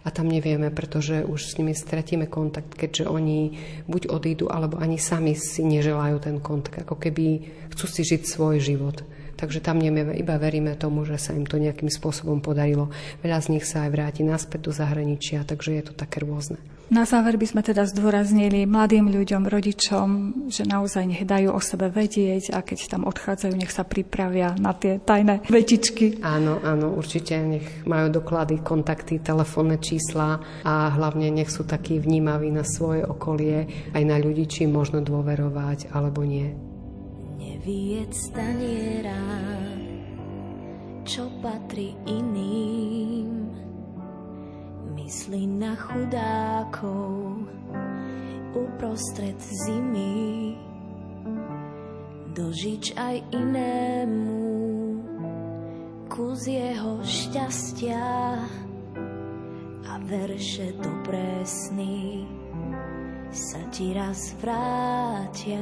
a tam nevieme, pretože už s nimi stratíme kontakt, keďže oni buď odídu, alebo ani sami si neželajú ten kontakt, ako keby chcú si žiť svoj život. Takže tam nevieme, iba veríme tomu, že sa im to nejakým spôsobom podarilo. Veľa z nich sa aj vráti naspäť do zahraničia, takže je to také rôzne. Na záver by sme teda zdôraznili mladým ľuďom, rodičom, že naozaj nech dajú o sebe vedieť a keď tam odchádzajú, nech sa pripravia na tie tajné vetičky. Áno, áno, určite nech majú doklady, kontakty, telefónne čísla a hlavne nech sú takí vnímaví na svoje okolie, aj na ľudí, či možno dôverovať alebo nie vyjed staniera, čo patrí iným. Myslí na chudákov uprostred zimy, dožič aj inému kus jeho šťastia a verše dobré sny sa ti raz vrátia.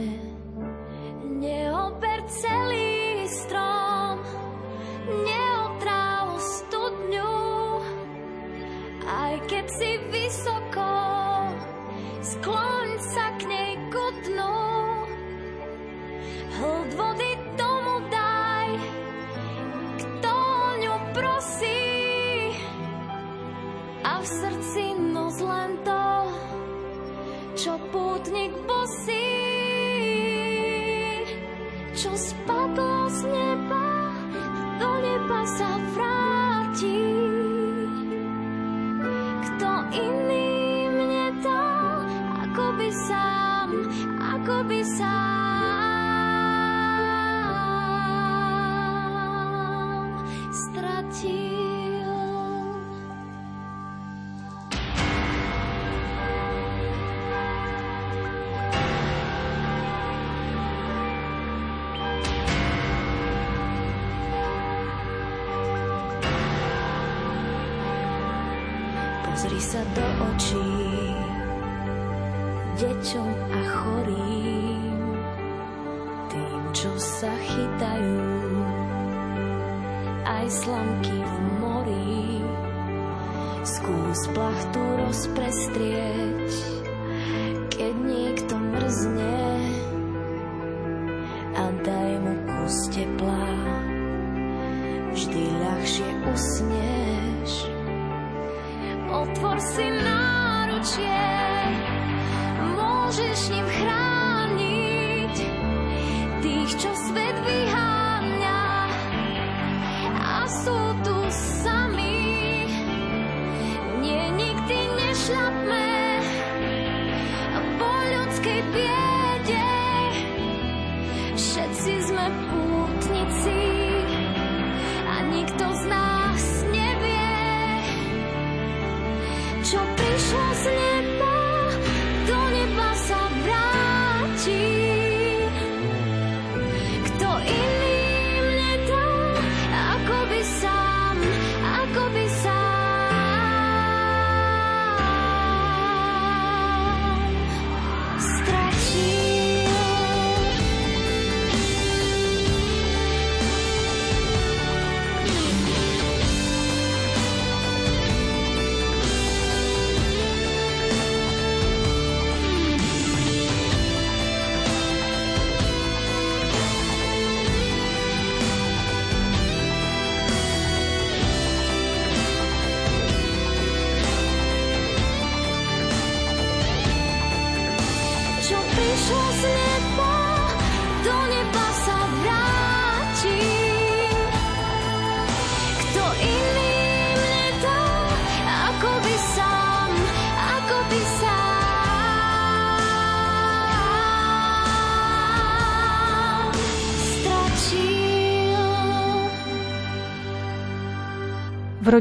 Sally. Ľahšie usneš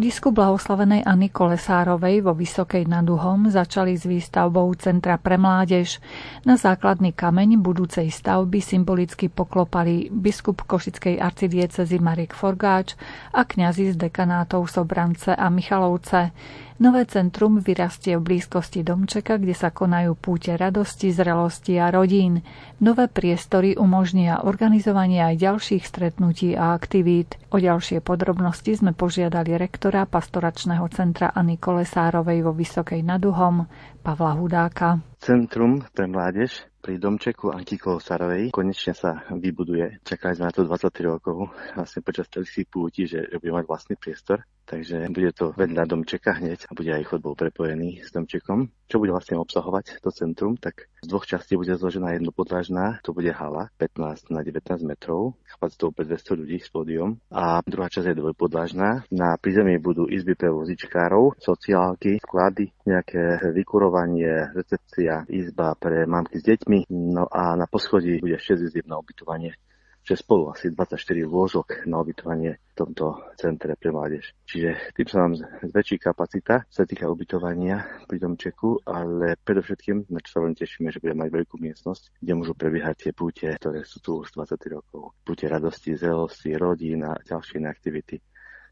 V rodisku blahoslavenej Anny Kolesárovej vo Vysokej nad Uhom začali s výstavbou Centra pre mládež. Na základný kameň budúcej stavby symbolicky poklopali biskup Košickej arcidiecezy Marek Forgáč a kňazi z dekanátov Sobrance a Michalovce. Nové centrum vyrastie v blízkosti domčeka, kde sa konajú púte radosti, zrelosti a rodín. Nové priestory umožnia organizovanie aj ďalších stretnutí a aktivít. O ďalšie podrobnosti sme požiadali rektora pastoračného centra Ani Kolesárovej vo Vysokej nad Uhom, Pavla Hudáka. Centrum pre mládež pri domčeku Anky Kolosárovej konečne sa vybuduje. Čakali sme na to 23 rokov, vlastne počas celých púti, že bude mať vlastný priestor. Takže bude to vedľa domčeka hneď a bude aj chodbou prepojený s domčekom. Čo bude vlastne obsahovať to centrum, tak z dvoch častí bude zložená jednopodlažná, to bude hala 15 na 19 metrov, kapacitou pre 200 ľudí s pódium a druhá časť je dvojpodlažná. Na prízemí budú izby pre vozičkárov, sociálky, sklady, nejaké vykurovanie, recepcia, izba pre mamky s deťmi, no a na poschodí bude 6 izieb na ubytovanie že spolu asi 24 lôžok na ubytovanie v tomto centre pre mládež. Čiže tým sa nám zväčší kapacita, sa týka ubytovania pri domčeku, ale predovšetkým, na čo sa veľmi tešíme, že budeme mať veľkú miestnosť, kde môžu prebiehať tie púte, ktoré sú tu už 20 rokov. Púte radosti, zelosti, rodín a ďalšie aktivity.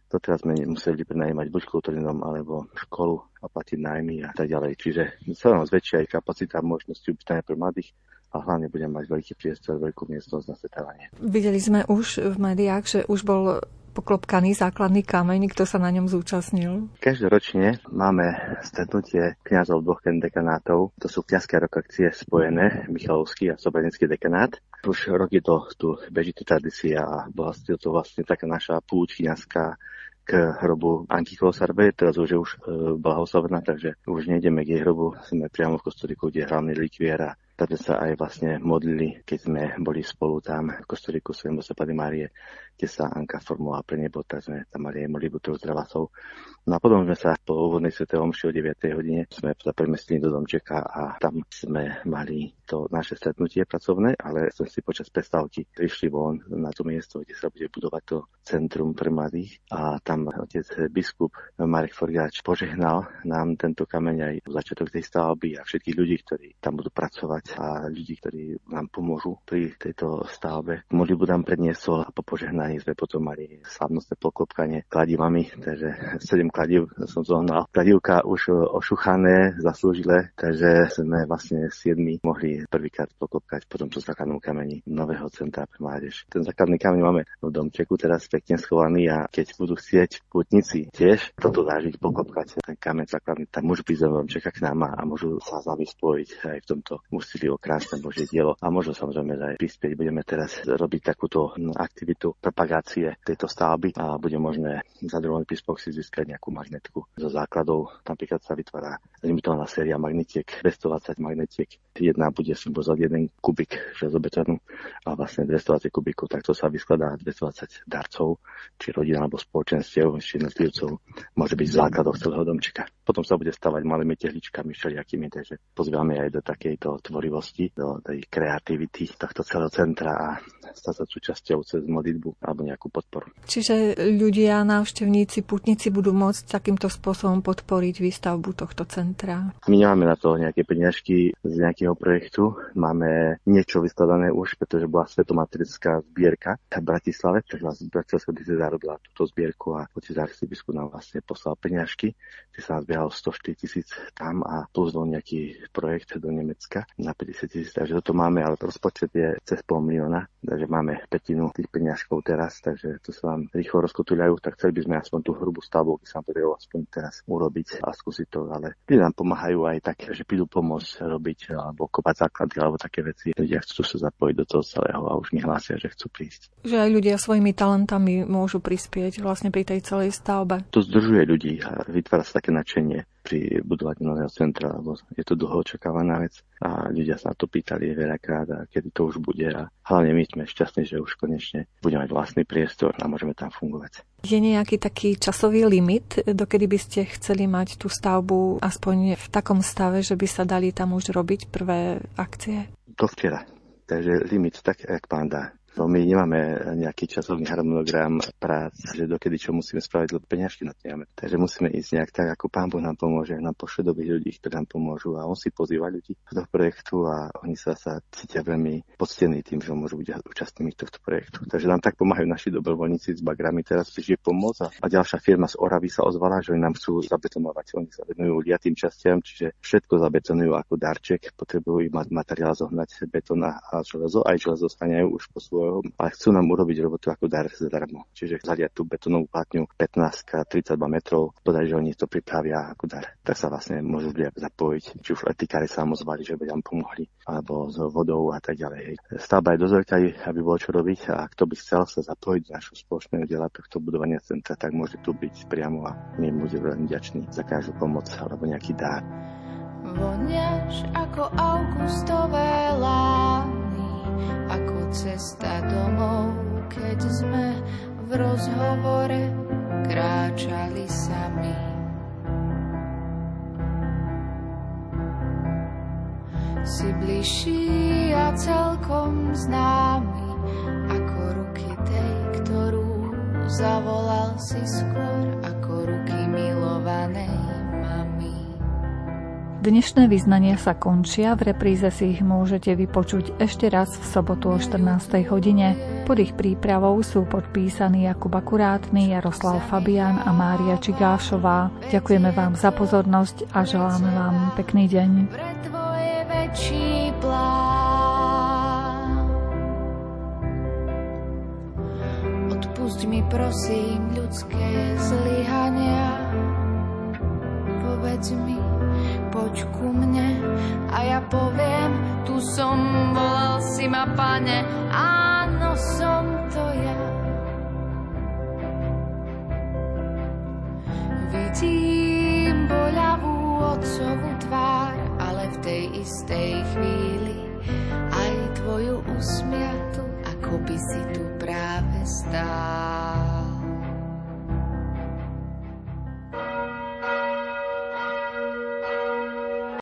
To teraz sme museli prenajímať buď kultúrnom alebo školu a platiť nájmy a tak ďalej. Čiže sa nám zväčšia aj kapacita možnosti ubytania pre mladých a hlavne budem mať veľký priestor, veľkú miestnosť na stretávanie. Videli sme už v médiách, že už bol poklopkaný základný kameň, kto sa na ňom zúčastnil? Každoročne máme stretnutie kňazov dvoch dekanátov. To sú kňazské rokakcie spojené, Michalovský a Sobranický dekanát. Už roky to tu beží tradícia a bola to vlastne taká naša púť kňazská k hrobu Anky Kolosarbe, teraz už je už e, blahoslavená, takže už nejdeme k jej hrobu, sme priamo v kostolíku, kde je hlavný likvier a tam sa aj vlastne modlili, keď sme boli spolu tam v kostolíku Svojom Pani Márie, kde sa Anka formovala pre nebo, tak sme tam mali aj modlitbu troch zdravacov. No a potom sme sa po úvodnej svetej omši o 9. hodine sme sa premestili do domčeka a tam sme mali to naše stretnutie pracovné, ale sme si počas prestávky prišli von na to miesto, kde sa bude budovať to centrum pre mladých a tam otec biskup Marek Forgáč požehnal nám tento kameň aj v začiatok tej stavby a všetkých ľudí, ktorí tam budú pracovať a ľudí, ktorí nám pomôžu pri tejto stavbe. Modlitbu nám predniesol a po požehnaní sme potom mali slavnostné poklopkanie kladivami, takže 7 kladiv som zohnal. Kladivka už ošuchané, zaslúžile, takže sme vlastne 7 mohli prvýkrát poklopkať po tomto základnom kameni nového centra pre mládež. Ten základný kameň máme v domčeku teraz pekne schovaný a keď budú chcieť putníci tiež toto zážiť, poklopkať ten kameň základný, tak môžu prísť do domčeka k nám a môžu sa s nami spojiť aj v tomto úsilí o krásne Božie dielo a môžu samozrejme aj prispieť. Budeme teraz robiť takúto aktivitu propagácie tejto stavby a bude možné za druhý príspevok si získať nejakú magnetku zo základov. Napríklad sa vytvára limitovaná séria magnetiek, 220 magnetiek. Jedna bude symbolizovať jeden kubik železobetónu a vlastne 220 kubikov, takto sa vyskladá 220 darcov, či rodina alebo spoločenstiev, či jednotlivcov, môže byť v základoch celého domčeka. Potom sa bude stavať malými tehličkami všelijakými, takže pozývame aj do takejto tvorivosti, do tej kreativity tohto celého centra a stať sa súčasťou cez modlitbu alebo nejakú podporu. Čiže ľudia, návštevníci, putníci budú môcť takýmto spôsobom podporiť výstavbu tohto centra? My nemáme na to nejaké peniažky z nejakého projektu. Máme niečo vyskladané už, pretože bola svetomatrická zbierka v Bratislave, takže vlastne Bratislavská dieceza zarobila túto zbierku a otec arcibiskup nám vlastne poslal peniažky, kde sa nás biehalo 104 tisíc tam a plus nejaký projekt do Nemecka na 50 tisíc, takže toto máme, ale rozpočet je cez pol milióna, takže máme petinu tých peniažkov teraz, takže to sa vám rýchlo rozkotuľajú, tak chceli by sme aspoň tú hrubú stavbu, keď sa nám podarilo aspoň teraz urobiť a skúsiť to, ale tí nám pomáhajú aj tak, že prídu pomôcť robiť alebo kopať základy alebo také veci. Ľudia chcú sa zapojiť do toho celého a už mi hlásia, že chcú prísť. Že aj ľudia svojimi talentami môžu prispieť vlastne pri tej celej stavbe. To zdržuje ľudí a vytvára sa také nadšenie pri budovaní nového centra, lebo je to dlho očakávaná vec a ľudia sa na to pýtali veľakrát a kedy to už bude a hlavne my sme šťastní, že už konečne budeme mať vlastný priestor a môžeme tam fungovať. Je nejaký taký časový limit, dokedy by ste chceli mať tú stavbu aspoň v takom stave, že by sa dali tam už robiť prvé akcie? Do včera. Takže limit tak, jak pán dá. No my nemáme nejaký časový harmonogram prác, že dokedy čo musíme spraviť, lebo peňažky na to nemáme. Takže musíme ísť nejak tak, ako pán Boh nám pomôže, nám pošle dobrých ľudí, ktorí nám pomôžu a on si pozýva ľudí do projektu a oni sa, sa cítia veľmi poctení tým, že môžu byť účastnými tohto projektu. Takže nám tak pomáhajú naši dobrovoľníci s bagrami. Teraz je pomoc a, a ďalšia firma z Oravy sa ozvala, že oni nám chcú zabetonovať. Oni sa venujú liatým častiam, čiže všetko zabetonujú ako darček. Potrebujú mať materiál zohnať betón a železo. Aj železo stanejú už po svojom ale chcú nám urobiť robotu ako dar zadarmo. Čiže zadiať tú betónovú platňu 15 32 metrov, podať, že oni to pripravia ako dar. Tak sa vlastne môžu ľudia zapojiť, či už etikári sa ozvali, že by nám pomohli, alebo s vodou a tak ďalej. Stavba je veľká, aby bolo čo robiť a kto by chcel sa zapojiť do našho spoločného diela tohto budovania centra, tak môže tu byť priamo a my budeme veľmi vďační za každú pomoc alebo nejaký dar. Voniaš ako augustové ako cesta domov, keď sme v rozhovore kráčali sami. Si bližší a celkom známy, ako ruky tej, ktorú zavolal si skôr, ako ruky milovanej. Dnešné vyznania sa končia, v repríze si ich môžete vypočuť ešte raz v sobotu o 14. hodine. Pod ich prípravou sú podpísaní Jakub Akurátny, Jaroslav Fabian a Mária Čigášová. Ďakujeme vám za pozornosť a želáme vám pekný deň. Odpusť mi prosím ľudské zlyhania, povedz mi, poď ku mne a ja poviem, tu som, volal si ma pane, áno, som to ja. Vidím boľavú otcovú tvár, ale v tej istej chvíli aj tvoju usmiatu, ako by si tu práve stál.